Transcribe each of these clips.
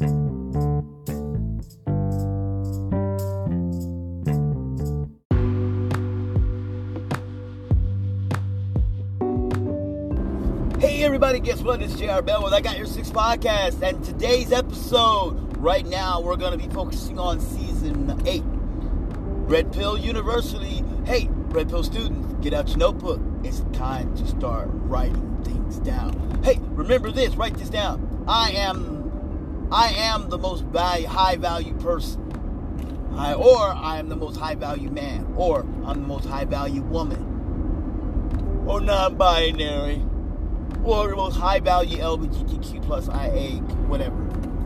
Hey everybody, guess what? It's JR Bell with I Got Your Six Podcast, and today's episode, right now, we're going to be focusing on season 8. Red Pill University. Hey, Red Pill students, get out your notebook. It's time to start writing things down. Hey, remember this, write this down. I am I am the most value, high value person. I, or I am the most high value man, or I'm the most high value woman, or non-binary or the most high value LGBTQ plus IA, whatever.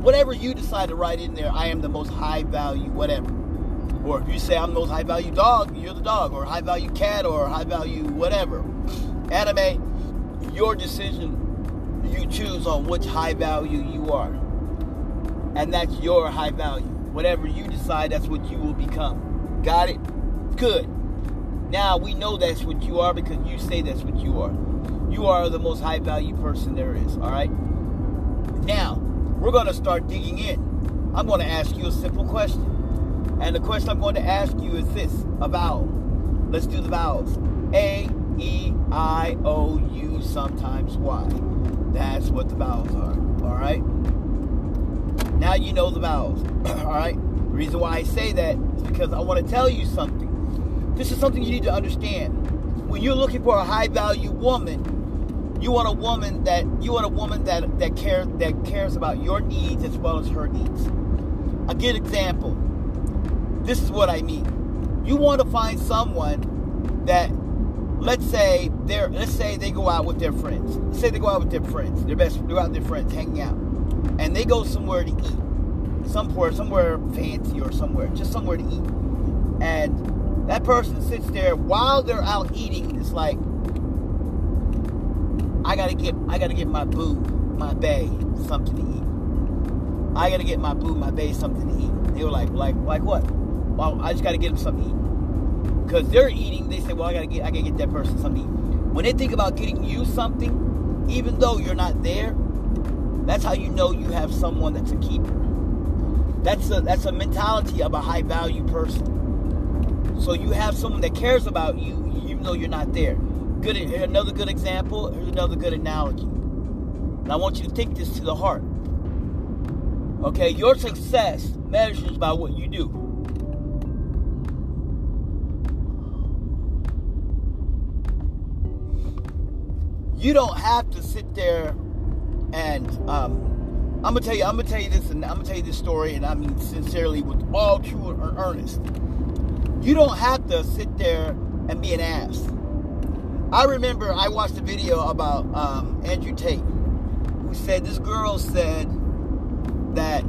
Whatever you decide to write in there, I am the most high value, whatever. Or if you say I'm the most high value dog, you're the dog, or high value cat, or high value whatever. Anime, your decision. You choose on which high value you are. And that's your high value. Whatever you decide, that's what you will become. Got it? Good. Now we know that's what you are because you say that's what you are you are the most high value person there is, all right? Now, we're going to start digging in. I'm going to ask you a simple question. And the question I'm going to ask you is this a vowel. Let's do the vowels A, E, I, O, U, sometimes Y. That's what the vowels are, all right? Now you know the vowels, all right? The reason why I say that is because I want to tell you something. This is something you need to understand. When you're looking for a high value woman, you want a woman that you want a woman that that cares that cares about your needs as well as her needs. A good example. This is what I mean. You want to find someone that let's say they're let's say they go out with their friends. Let's say they go out with their friends, their best they're out with their friends, hanging out. And they go somewhere to eat. Somewhere somewhere fancy or somewhere, just somewhere to eat. And that person sits there while they're out eating, it's like I gotta get I gotta get my boo, my bae, something to eat. I gotta get my boo, my bae something to eat. They were like, like, like what? Well, I just gotta get them something to eat. Cause they're eating, they say, well, I gotta get I gotta get that person something to eat. When they think about getting you something, even though you're not there, that's how you know you have someone that's a keeper. That's a that's a mentality of a high value person. So you have someone that cares about you even though you're not there good another good example, here's another good analogy. And I want you to take this to the heart. Okay, your success measures by what you do. You don't have to sit there and um, I'm gonna tell you, I'm gonna tell you this, and I'm gonna tell you this story, and I mean sincerely, with all true and earnest. You don't have to sit there and be an ass. I remember I watched a video about um, Andrew Tate, who said this girl said that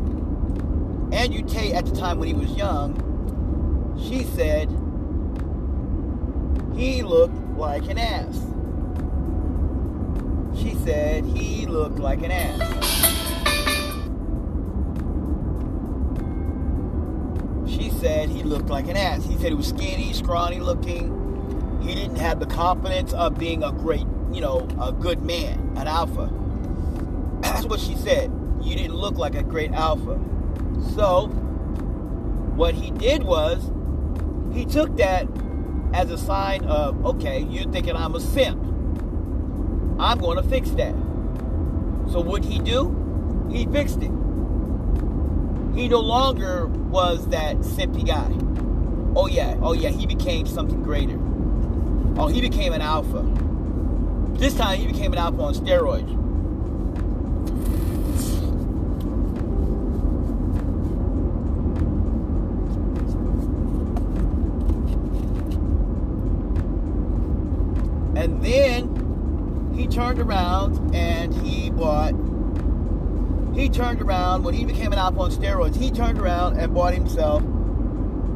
Andrew Tate at the time when he was young, she said he looked like an ass. She said he looked like an ass. She said he looked like an ass. He said he was skinny, scrawny looking he didn't have the confidence of being a great, you know, a good man, an alpha. That's what she said. You didn't look like a great alpha. So, what he did was, he took that as a sign of, okay, you're thinking I'm a simp. I'm going to fix that. So, what he do? He fixed it. He no longer was that simpy guy. Oh, yeah, oh, yeah, he became something greater. Oh, he became an alpha. This time he became an alpha on steroids. And then he turned around and he bought. He turned around when he became an alpha on steroids. He turned around and bought himself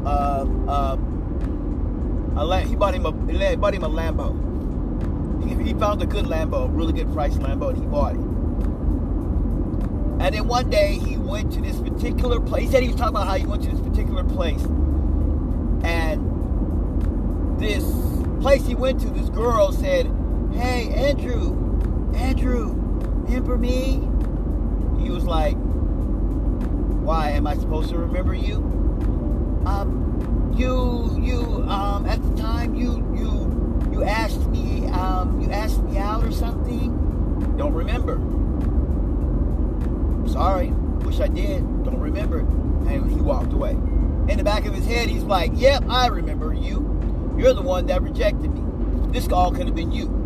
uh, uh, a he bought him a he bought him a Lambo. He, he found a good Lambo, really good price Lambo, and he bought it. And then one day he went to this particular place. He said he was talking about how he went to this particular place, and this place he went to, this girl said, "Hey, Andrew, Andrew, remember me?" He was like, why, am I supposed to remember you? Um, you, you, um, at the time, you, you, you asked me, um, you asked me out or something. Don't remember. Sorry, wish I did. Don't remember. And he walked away. In the back of his head, he's like, Yep, I remember you. You're the one that rejected me. This all could have been you.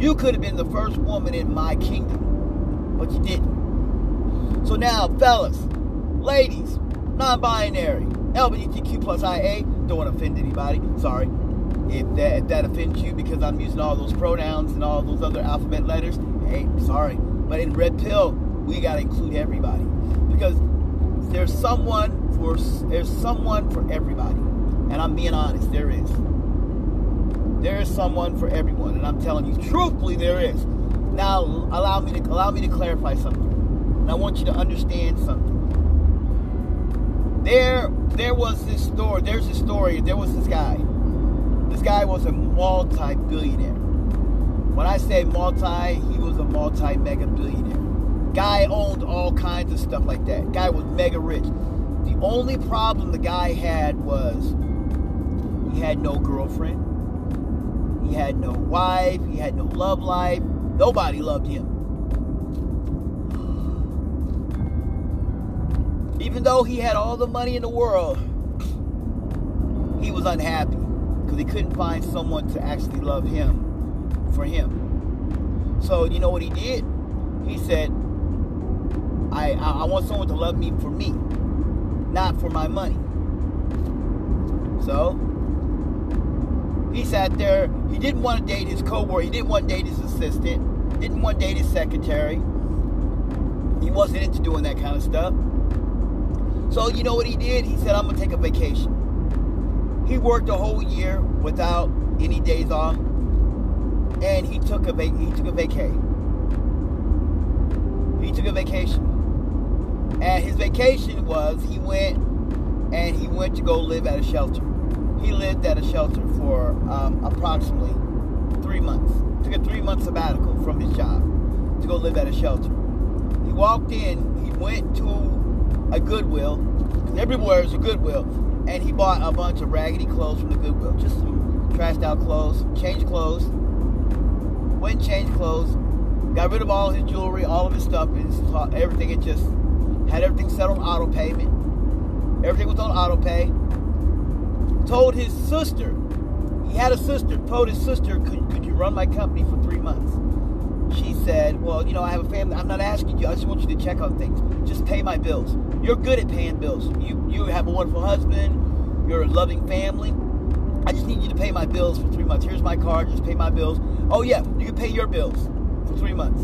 You could have been the first woman in my kingdom, but you didn't. So now, fellas, ladies, non-binary, LGBTQ plus IA, don't want to offend anybody. Sorry. If that, if that offends you because I'm using all those pronouns and all those other alphabet letters, hey, sorry. But in Red Pill, we got to include everybody because there's someone for there's someone for everybody, and I'm being honest, there is. There is someone for everyone, and I'm telling you, truthfully, there is. Now, allow me to allow me to clarify something, and I want you to understand something. There, there was this story. There's a story. There was this guy. This guy was a multi-billionaire. When I say multi, he was a multi-mega billionaire. Guy owned all kinds of stuff like that. Guy was mega rich. The only problem the guy had was he had no girlfriend. He had no wife. He had no love life. Nobody loved him. Even though he had all the money in the world, he was unhappy because he couldn't find someone to actually love him for him. So, you know what he did? He said, I, I, I want someone to love me for me, not for my money. So, he sat there. He didn't want to date his co-worker. He didn't want to date his assistant. Didn't want to date his secretary. He wasn't into doing that kind of stuff. So you know what he did? He said, "I'm gonna take a vacation." He worked a whole year without any days off, and he took a vac- he took a vacay. He took a vacation, and his vacation was he went and he went to go live at a shelter he lived at a shelter for um, approximately three months. Took a three month sabbatical from his job to go live at a shelter. He walked in, he went to a Goodwill, everywhere is a Goodwill, and he bought a bunch of raggedy clothes from the Goodwill, just some trashed out clothes, changed clothes, went changed clothes, got rid of all his jewelry, all of his stuff, and everything, it just had everything set on auto payment. Everything was on auto pay told his sister, he had a sister, told his sister, could, could you run my company for three months? She said, well, you know, I have a family. I'm not asking you. I just want you to check on things. Just pay my bills. You're good at paying bills. You, you have a wonderful husband. You're a loving family. I just need you to pay my bills for three months. Here's my card. Just pay my bills. Oh, yeah, you can pay your bills for three months.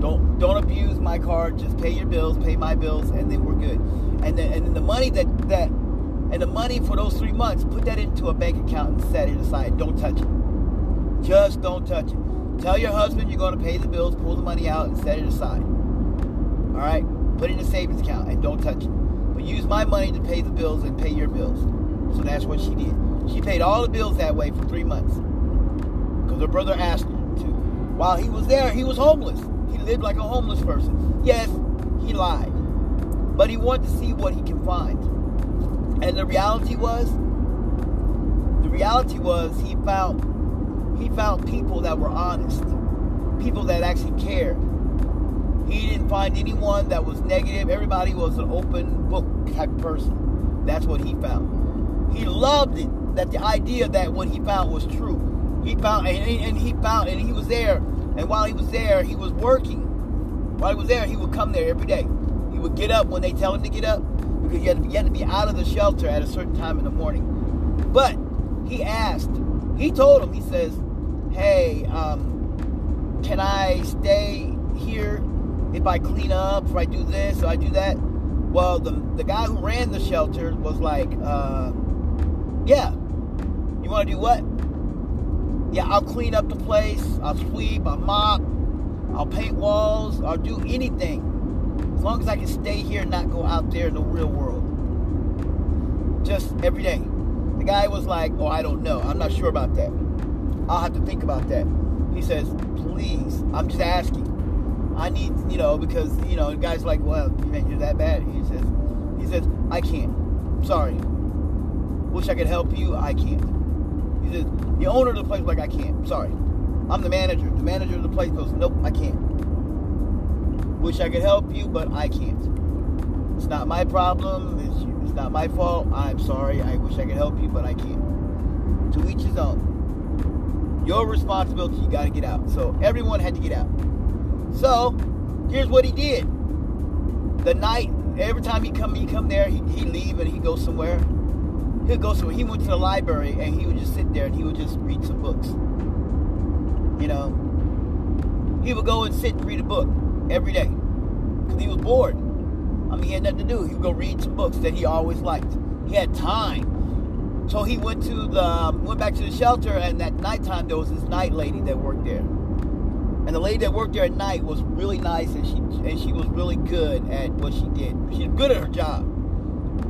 Don't don't abuse my card. Just pay your bills, pay my bills, and then we're good. And then and then the money that that and the money for those three months, put that into a bank account and set it aside. Don't touch it. Just don't touch it. Tell your husband you're going to pay the bills, pull the money out, and set it aside. All right? Put it in a savings account and don't touch it. But use my money to pay the bills and pay your bills. So that's what she did. She paid all the bills that way for three months because her brother asked her to. While he was there, he was homeless. He lived like a homeless person. Yes, he lied. But he wanted to see what he can find. And the reality was, the reality was he found he found people that were honest, people that actually cared. He didn't find anyone that was negative. Everybody was an open book type person. That's what he found. He loved it that the idea that what he found was true. He found and, and he found and he was there. And while he was there, he was working. While he was there, he would come there every day. He would get up when they tell him to get up because you had, to, you had to be out of the shelter at a certain time in the morning. But he asked, he told him, he says, hey, um, can I stay here if I clean up, if I do this, or I do that? Well, the, the guy who ran the shelter was like, uh, yeah, you want to do what? Yeah, I'll clean up the place, I'll sweep, I'll mop, I'll paint walls, I'll do anything as long as I can stay here and not go out there in the real world. Just every day. The guy was like, Oh, I don't know. I'm not sure about that. I'll have to think about that. He says, Please, I'm just asking. I need, you know, because, you know, the guy's like, Well, man, you're that bad. He says, he says, I can't. I'm sorry. Wish I could help you. I can't. He says, the owner of the place like, I can't. Sorry. I'm the manager. The manager of the place goes, nope, I can't. I wish I could help you, but I can't. It's not my problem. It's, it's not my fault. I'm sorry. I wish I could help you, but I can't. To each his own. Your responsibility, you got to get out. So everyone had to get out. So here's what he did. The night, every time he come, he come there, he he leave and he go somewhere. He'll go somewhere. He went to the library and he would just sit there and he would just read some books. You know, he would go and sit and read a book every day because he was bored. I mean, he had nothing to do. He would go read some books that he always liked. He had time. So he went to the um, went back to the shelter, and that nighttime there was this night lady that worked there, and the lady that worked there at night was really nice, and she and she was really good at what she did. She was good at her job.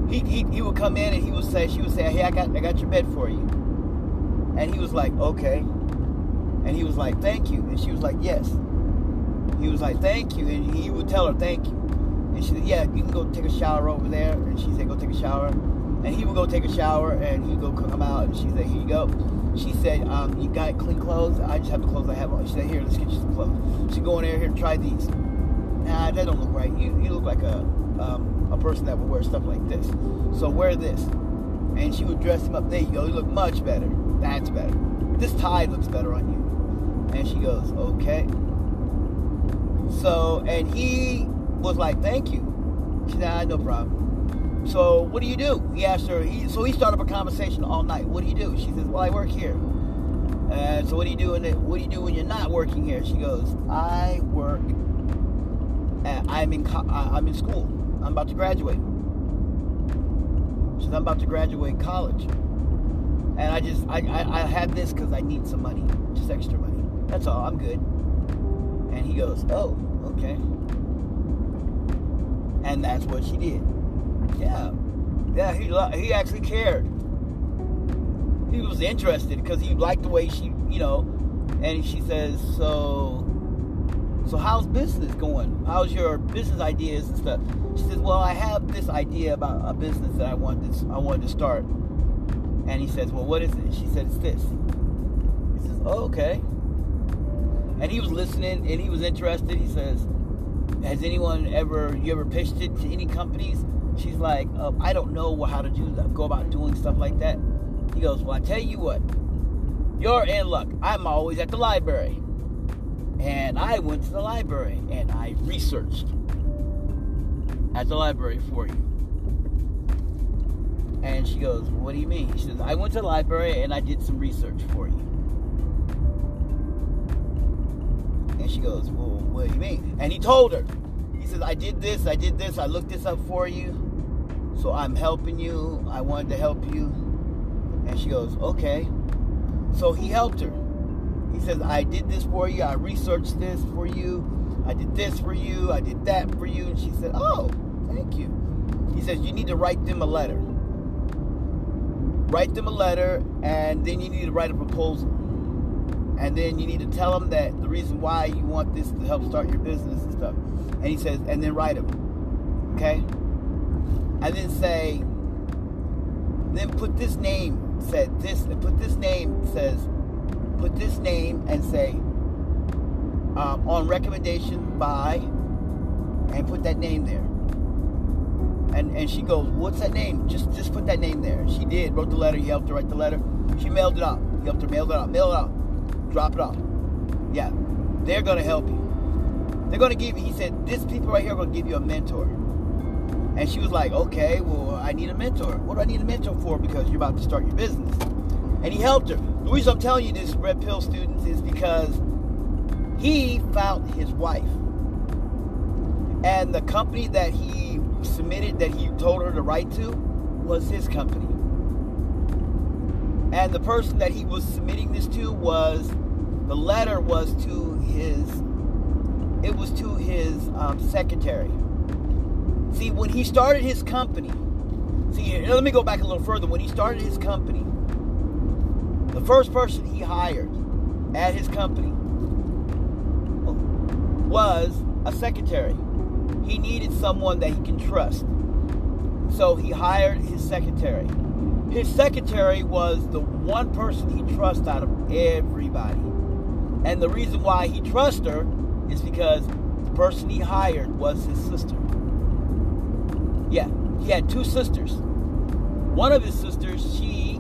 He, he, he would come in and he would say she would say, "Hey, I got I got your bed for you," and he was like, "Okay," and he was like, "Thank you," and she was like, "Yes." He was like, "Thank you," and he would tell her, "Thank you." And she said, Yeah, you can go take a shower over there. And she said, Go take a shower. And he would go take a shower and he'd go come out and she said, Here you go. She said, um, You got clean clothes? I just have the clothes I have on. She said, Here, let's get you some clothes. She go in there, here, try these. Nah, that don't look right. You, you look like a um, a person that would wear stuff like this. So wear this. And she would dress him up. There you go. You look much better. That's better. This tie looks better on you. And she goes, Okay. So, and he was like, "Thank you." She said, ah, "No problem." So, what do you do? He asked her. He, so he started up a conversation all night. What do you do? She says, "Well, I work here." And so, what do you do? It? What do you do when you're not working here? She goes, "I work. I'm in. Co- I'm in school. I'm about to graduate." She says, "I'm about to graduate college." And I just, I, I, I have this because I need some money, just extra money. That's all. I'm good. And he goes, "Oh, okay." and that's what she did. Yeah, yeah. He he actually cared. He was interested because he liked the way she, you know. And she says, "So, so how's business going? How's your business ideas and stuff?" She says, "Well, I have this idea about a business that I wanted I wanted to start." And he says, "Well, what is it?" She said, "It's this." He says, "Oh, okay." And he was listening and he was interested. He says, has anyone ever you ever pitched it to any companies? She's like uh, i don't know how to do that go about doing stuff like that. He goes well i tell you what you're in luck i'm always at the library. And i went to the library and i researched at the library for you. And she goes what do you mean? She says i went to the library and i did some research for you she goes well what do you mean? And he told her, he says, I did this, I did this, I looked this up for you. So I'm helping you. I wanted to help you. And she goes, okay. So he helped her. He says, I did this for you. I researched this for you. I did this for you. I did that for you. And she said, oh, thank you. He says, you need to write them a letter. Write them a letter, and then you need to write a proposal and then you need to tell them that the reason why you want this to help start your business and stuff. And he says, and then write them, okay? And then say, then put this name, said this, put this name, says, put this name and say, um, on recommendation by, and put that name there. And and she goes, what's that name? Just just put that name there. She did, wrote the letter. He helped her write the letter. She mailed it out. He helped her mail it out. Mail it out drop it off. Yeah, they're to help you. They're to give you, he said, this people right here are to give you a mentor. And she was like, okay, well, I need a mentor. What do I need a mentor for? Because you're about to start your business. And he helped her. The reason I'm telling you this, Red Pill students, is because he found his wife. And the company that he submitted, that he told her to write to, was his company. And the person that he was submitting this to was the letter was to his it was to his um, secretary. See, when he started his company, see, let me go back a little further. When he started his company, the first person he hired at his company was a secretary. He needed someone that he can trust. So he hired his secretary. His secretary was the one person he trusts out of everybody. And the reason why he trusts her is because the person he hired was his sister. Yeah, he had two sisters. One of his sisters, she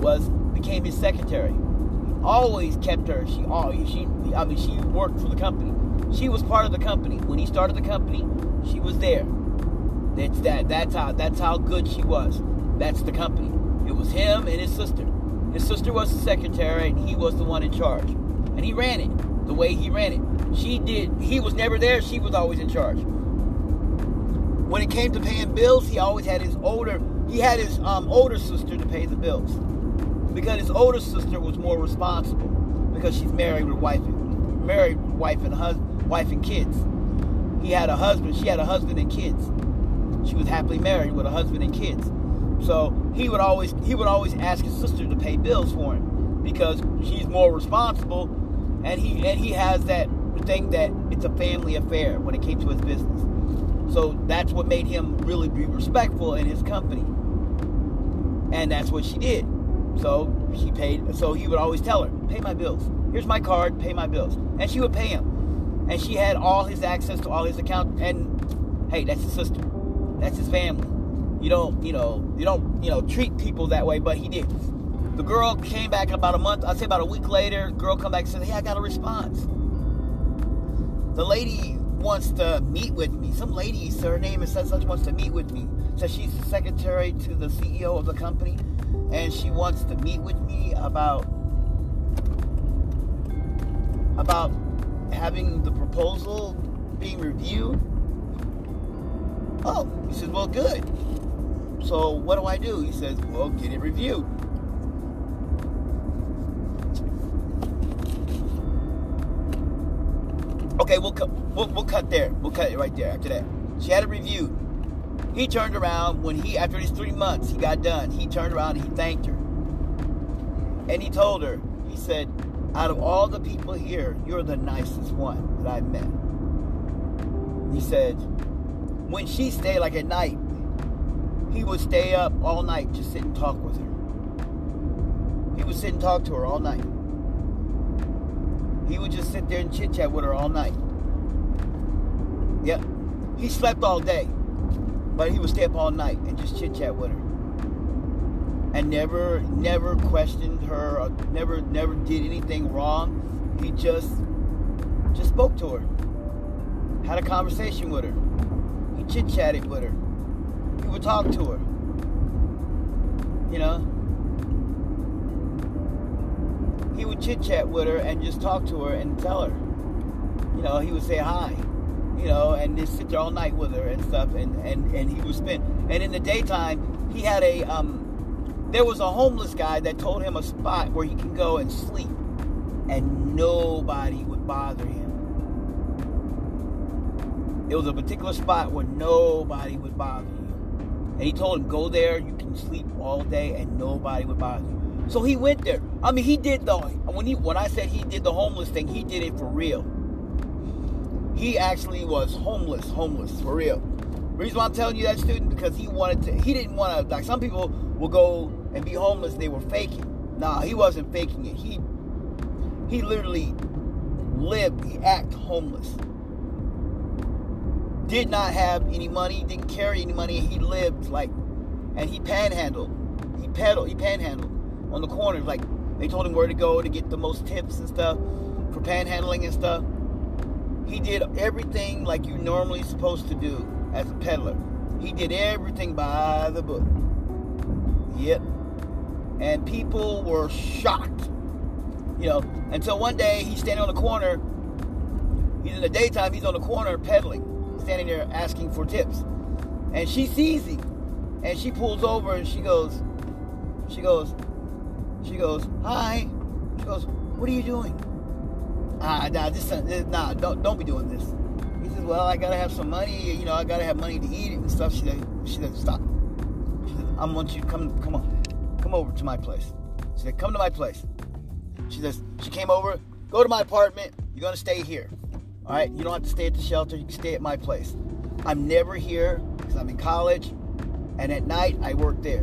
was became his secretary. He always kept her. She always she I mean she worked for the company. She was part of the company. When he started the company, she was there. That's that that's how that's how good she was. That's the company. It was him and his sister. His sister was the secretary and he was the one in charge. And he ran it the way he ran it. She did he was never there, she was always in charge. When it came to paying bills, he always had his older he had his um, older sister to pay the bills because his older sister was more responsible because she's married with wife, married wife and husband, wife and kids. He had a husband. She had a husband and kids. She was happily married with a husband and kids. So he would always he would always ask his sister to pay bills for him because she's more responsible, and he and he has that thing that it's a family affair when it came to his business. So that's what made him really be respectful in his company. And that's what she did. So she paid, so he would always tell her, pay my bills. Here's my card, pay my bills. And she would pay him. And she had all his access to all his accounts. And hey, that's his sister. That's his family. You don't, you know, you don't, you know, treat people that way, but he did. The girl came back about a month, I'd say about a week later, girl come back and said, Hey, I got a response. The lady wants to meet with me. Some lady, her name is such such wants to meet with me. Says she's the secretary to the CEO of the company, and she wants to meet with me about about having the proposal being reviewed. Oh, he says, well, good. So what do I do? He says, well, get it reviewed. Okay, we'll, cut. we'll we'll cut there. We'll cut it right there after that. She had it reviewed. He turned around when he after these three months he got done. He turned around and he thanked her, and he told her. He said, "Out of all the people here, you're the nicest one that I've met." He said, when she stayed like at night, he would stay up all night just sit and talk with her. He would sit and talk to her all night. He would just sit there and chit chat with her all night. Yep. He slept all day, but he would stay up all night and just chit chat with her. And never, never questioned her, or never, never did anything wrong. He just, just spoke to her, had a conversation with her. He chit chatted with her. Would talk to her. You know, he would chit chat with her and just talk to her and tell her. You know, he would say hi, you know, and just sit there all night with her and stuff. And, and, and he would spend. And in the daytime, he had a, um, there was a homeless guy that told him a spot where he can go and sleep. And nobody would bother him. It was a particular spot where nobody would bother you. And he told him, go there, you can sleep all day and nobody would bother you. So he went there. I mean, he did the when he when I said he did the homeless thing, he did it for real. He actually was homeless, homeless for real. Reason why I'm telling you that, student, because he wanted to. He didn't want to. Like some people will go and be homeless. They were faking. Nah, he wasn't faking it. He he literally lived. He act homeless. Did not have any money. Didn't carry any money. He lived like, and he panhandled. He peddled, He panhandled on the corners. Like they told him where to go to get the most tips and stuff for panhandling and stuff. He did everything like you normally supposed to do as a peddler. He did everything by the book. Yep. And people were shocked. You know, until one day he's standing on the corner. He's in the daytime, he's on the corner peddling, standing there asking for tips. And she sees him. And she pulls over and she goes, she goes, she goes, hi. She goes, what are you doing? Ah, nah, this, nah, don't, don't be doing this. He says, well, I gotta have some money. You know, I gotta have money to eat and stuff. She said, she said, stop. She said, I want you to come, come on, come over to my place. She said, come to my place. She says, she came over, go to my apartment. You're gonna stay here. All right, you don't have to stay at the shelter. You can stay at my place. I'm never here because I'm in college. and at night I work there.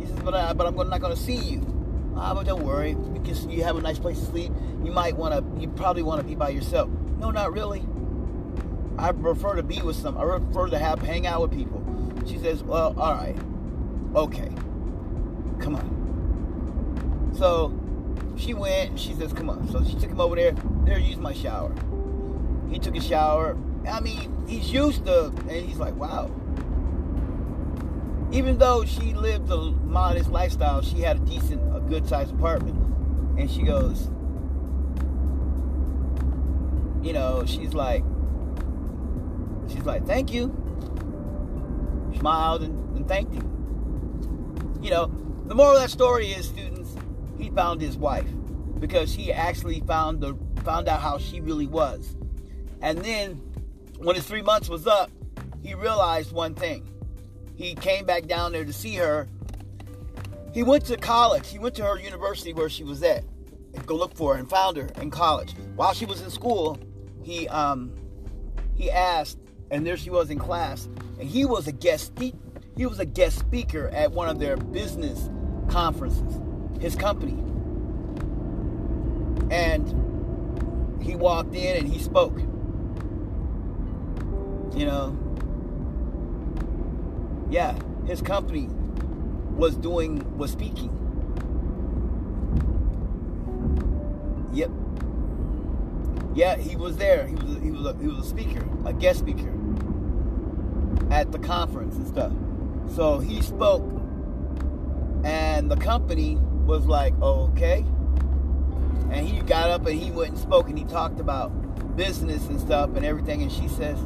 He says, but, I, but I'm not going to see you. Ah, but don't worry, because you have a nice place to sleep. You might want to, you probably want to be by yourself. No, not really. I prefer to be with some. I prefer to have hang out with people. She says, well, all right, okay, come on. So she went. She says, come on. So she took him over there. There, use my shower. He took a shower. I mean, he's used to, and he's like, wow. Even though she lived a modest lifestyle, she had a decent, a good sized apartment. And she goes, you know, she's like, she's like, thank you. Smiled and, and thanked him. You know, the moral of that story is, students, he found his wife because he actually found the found out how she really was. And then when his three months was up, he realized one thing. He came back down there to see her. He went to college. He went to her university where she was at. Go look for her and found her in college. While she was in school, he um he asked, and there she was in class, and he was a guest. He was a guest speaker at one of their business conferences, his company. And he walked in and he spoke. You know, yeah, his company was doing, was speaking. Yep. Yeah, he was there. He was he was a, he was a speaker, a guest speaker at the conference and stuff. So he spoke, and the company was like, "Okay." And he got up and he went and spoke and he talked about business and stuff and everything. And she says,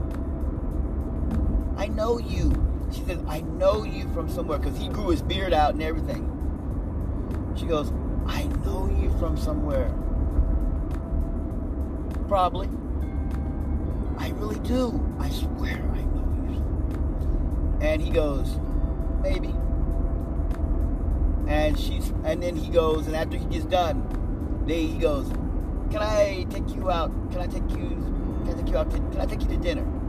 I know you. She says, I know you from somewhere because he grew his beard out and everything. She goes, I know you from somewhere. Probably. I really do. I swear I know you. And he goes, maybe. And she's and then he goes, and after he gets done, they he goes, Can I take you out? Can I take you can I take you out to, can I take you to dinner?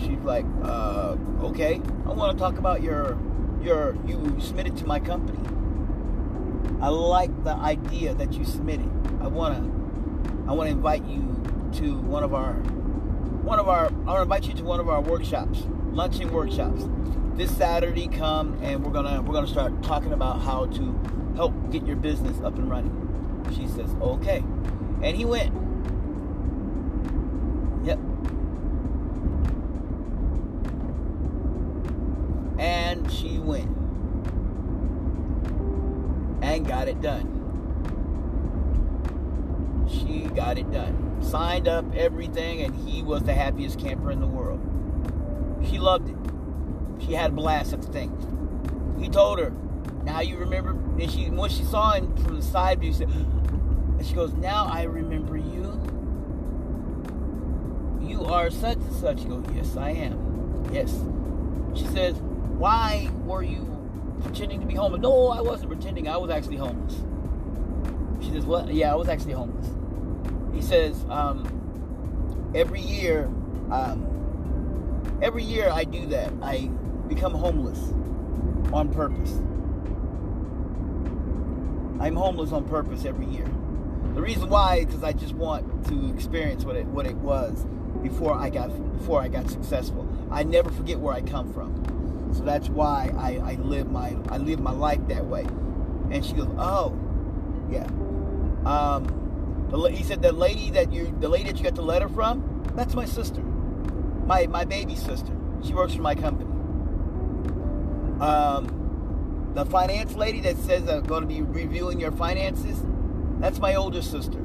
She's like, uh, okay. I want to talk about your your you submitted to my company. I like the idea that you submitted. I wanna I wanna invite you to one of our one of our I wanna invite you to one of our workshops, luncheon workshops. This Saturday come and we're gonna we're gonna start talking about how to help get your business up and running. She says, okay. And he went. Yep. Went. And got it done. She got it done. Signed up everything, and he was the happiest camper in the world. She loved it. She had a blast at the thing. He told her, now you remember, and she when she saw him from the side view, she said, and she goes, now I remember you. You are such and such. She goes, yes, I am. Yes. She says, why were you pretending to be homeless? No, I wasn't pretending. I was actually homeless. She says, what? Yeah, I was actually homeless. He says, um, every year, um, every year I do that. I become homeless on purpose. I'm homeless on purpose every year. The reason why is because I just want to experience what it what it was before I got before I got successful. I never forget where I come from, so that's why I, I live my I live my life that way. And she goes, oh, yeah. Um, the, he said the lady that you the lady that you got the letter from, that's my sister, my my baby sister. She works for my company. Um, the finance lady that says I'm going to be reviewing your finances, that's my older sister.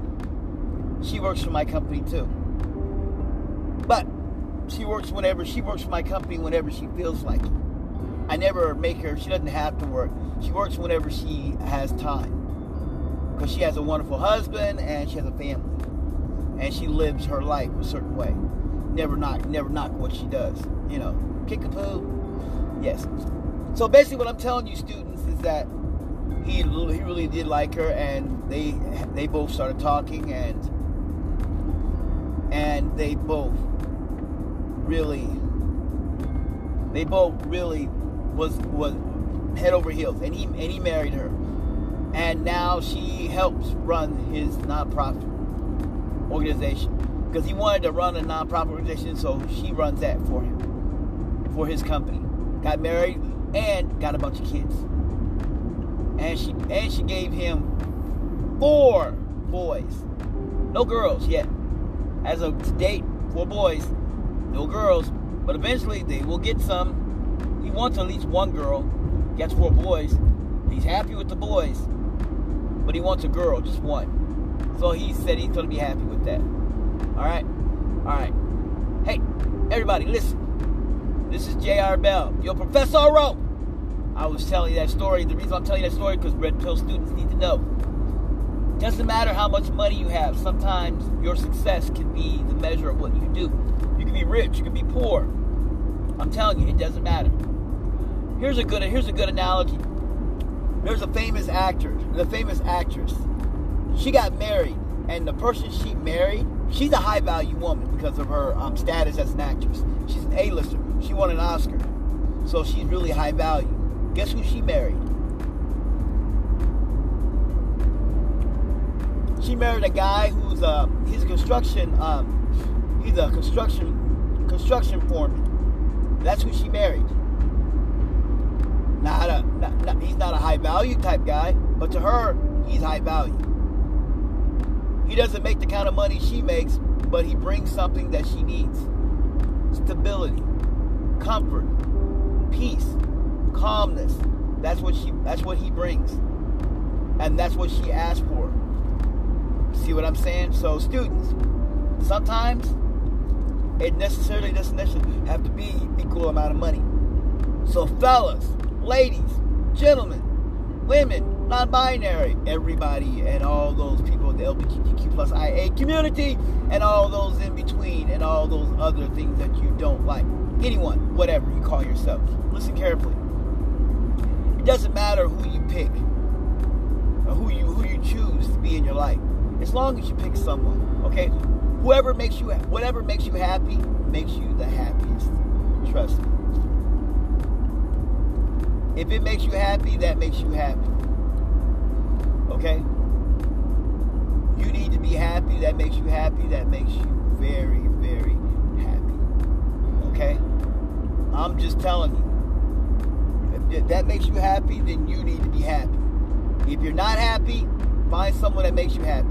She works for my company too. But she works whenever she works for my company whenever she feels like it. I never make her, she doesn't have to work. She works whenever she has time. Because she has a wonderful husband and she has a family. And she lives her life a certain way. Never knock, never knock what she does. You know, kick a poo. Yes. So basically, what I'm telling you, students, is that he he really did like her, and they they both started talking, and and they both really they both really was was head over heels, and he and he married her, and now she helps run his nonprofit organization because he wanted to run a nonprofit organization, so she runs that for him, for his company. Got married and got a bunch of kids, and she and she gave him four boys, no girls yet. As of date, four boys, no girls, but eventually they will get some. He wants at least one girl, gets four boys. He's happy with the boys, but he wants a girl, just one. So he said he's to be happy with that. All right? All right. Hey, everybody, listen. This is J.R. Bell, your Professor Rowe. I was telling you that story. The reason I'm telling you that story because Red Pill students need to know. Doesn't matter how much money you have. Sometimes your success can be the measure of what you do. You can be rich, you can be poor. I'm telling you, it doesn't matter. Here's a good here's a good analogy. There's a famous actor, the famous actress. She got married, and the person she married, she's a high value woman because of her um, status as an actress. She's an A-lister. She won an Oscar, so she's really high value. Guess who she married? She married a guy who's uh he's a construction um he's a construction construction foreman. That's who she married. Not a not, not, he's not a high value type guy, but to her he's high value. He doesn't make the kind of money she makes, but he brings something that she needs. Stability, comfort, peace, calmness. That's what she that's what he brings. And that's what she asked for. See what I'm saying? So students, sometimes it necessarily doesn't necessarily have to be equal amount of money. So fellas, ladies, gentlemen, women, non-binary, everybody, and all those people in the LGBTQ plus IA community, and all those in between, and all those other things that you don't like. Anyone, whatever you call yourself. Listen carefully. It doesn't matter who you pick or who you who you choose to be in your life, as long as you pick someone. Okay, whoever makes you whatever makes you happy makes you the happiest. Trust me. If it makes you happy, that makes you happy. Okay? You need to be happy, that makes you happy, that makes you very, very happy. Okay? I'm just telling you. If that makes you happy, then you need to be happy. If you're not happy, find someone that makes you happy.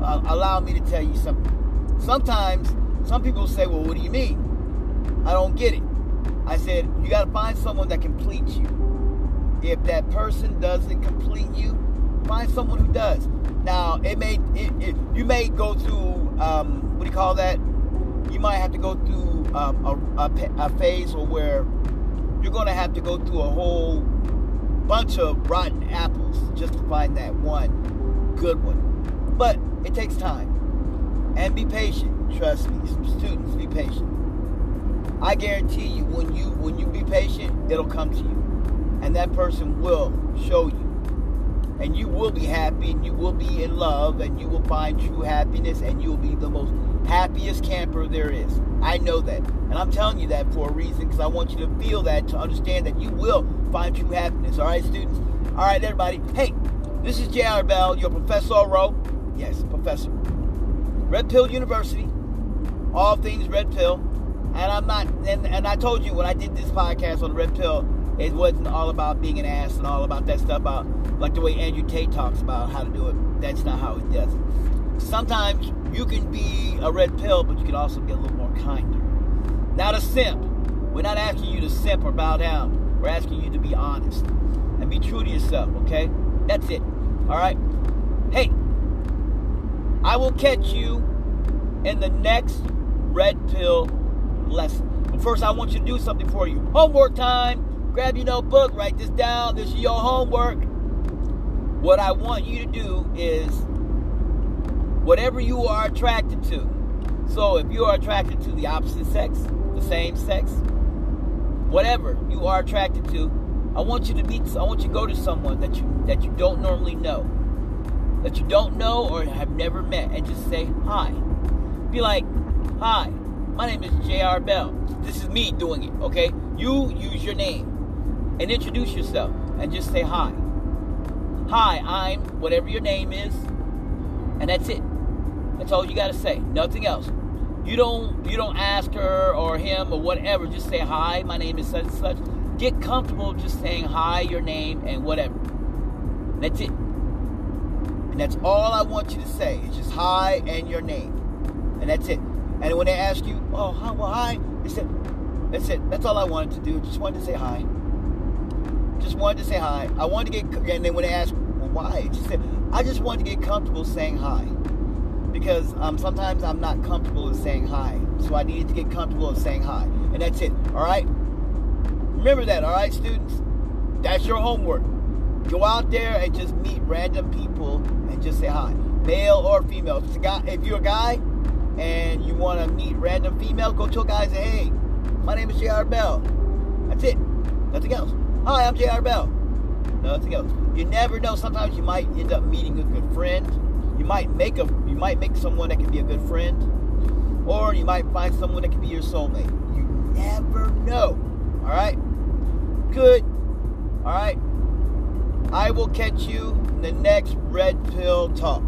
Uh, allow me to tell you something. Sometimes, some people say, well, what do you mean? I don't get it. I said, you got to find someone that completes you. If that person doesn't complete you, find someone who does. Now, it may it, it, you may go through um, what do you call that? You might have to go through um, a, a, a phase where you're going to have to go through a whole bunch of rotten apples just to find that one good one. But it takes time. And be patient. Trust me, students, be patient. I guarantee you, when you when you be patient, it'll come to you and that person will show you. And you will be happy, and you will be in love, and you will find true happiness, and you will be the most happiest camper there is. I know that. And I'm telling you that for a reason, because I want you to feel that, to understand that you will find true happiness. All right, students? All right, everybody. Hey, this is J.R. Bell, your Professor Rowe. Yes, Professor. Red Pill University. All things Red Pill. And I'm not, and, and I told you when I did this podcast on Red Pill, it wasn't all about being an ass and all about that stuff about like the way Andrew Tate talks about how to do it. That's not how he does it. Sometimes you can be a red pill, but you can also be a little more kinder. Not a simp. We're not asking you to simp or bow down. We're asking you to be honest and be true to yourself, okay? That's it. All right? Hey, I will catch you in the next red pill lesson. But first, I want you to do something for you. Homework time grab your notebook, write this down. This is your homework. What I want you to do is whatever you are attracted to. So if you are attracted to the opposite sex, the same sex, whatever you are attracted to, I want you to meet I want you to go to someone that you that you don't normally know. That you don't know or have never met and just say hi. Be like, "Hi, my name is JR Bell. This is me doing it, okay? You use your name and introduce yourself and just say hi. Hi, I'm whatever your name is, and that's it. That's all you got to say. Nothing else. You don't you don't ask her or him or whatever. Just say hi. My name is such and such. Get comfortable just saying hi, your name, and whatever. That's it. And that's all I want you to say. It's just hi and your name, and that's it. And when they ask you, oh, hi, well, hi, they said, that's it. That's all I wanted to do. Just wanted to say hi. Just wanted to say hi. I wanted to get, and then when they ask, well, why? Just said, I just wanted to get comfortable saying hi because um, sometimes I'm not comfortable in saying hi. So I needed to get comfortable in saying hi. And that's it. All right? Remember that, all right, students? That's your homework. Go out there and just meet random people and just say hi. Male or female. If, guy, if you're a guy and you want to meet random female, go to a guy and say, hey, my name is J.R. Bell. That's it. Nothing else. Hi, I'm J.R. Bell. Nothing else. You never know. Sometimes you might end up meeting a good friend you might make a you might make someone that can be a good friend, or you might find someone that can be your soulmate. You never know. All right. Good. All right. I will catch you in the next red pill talk.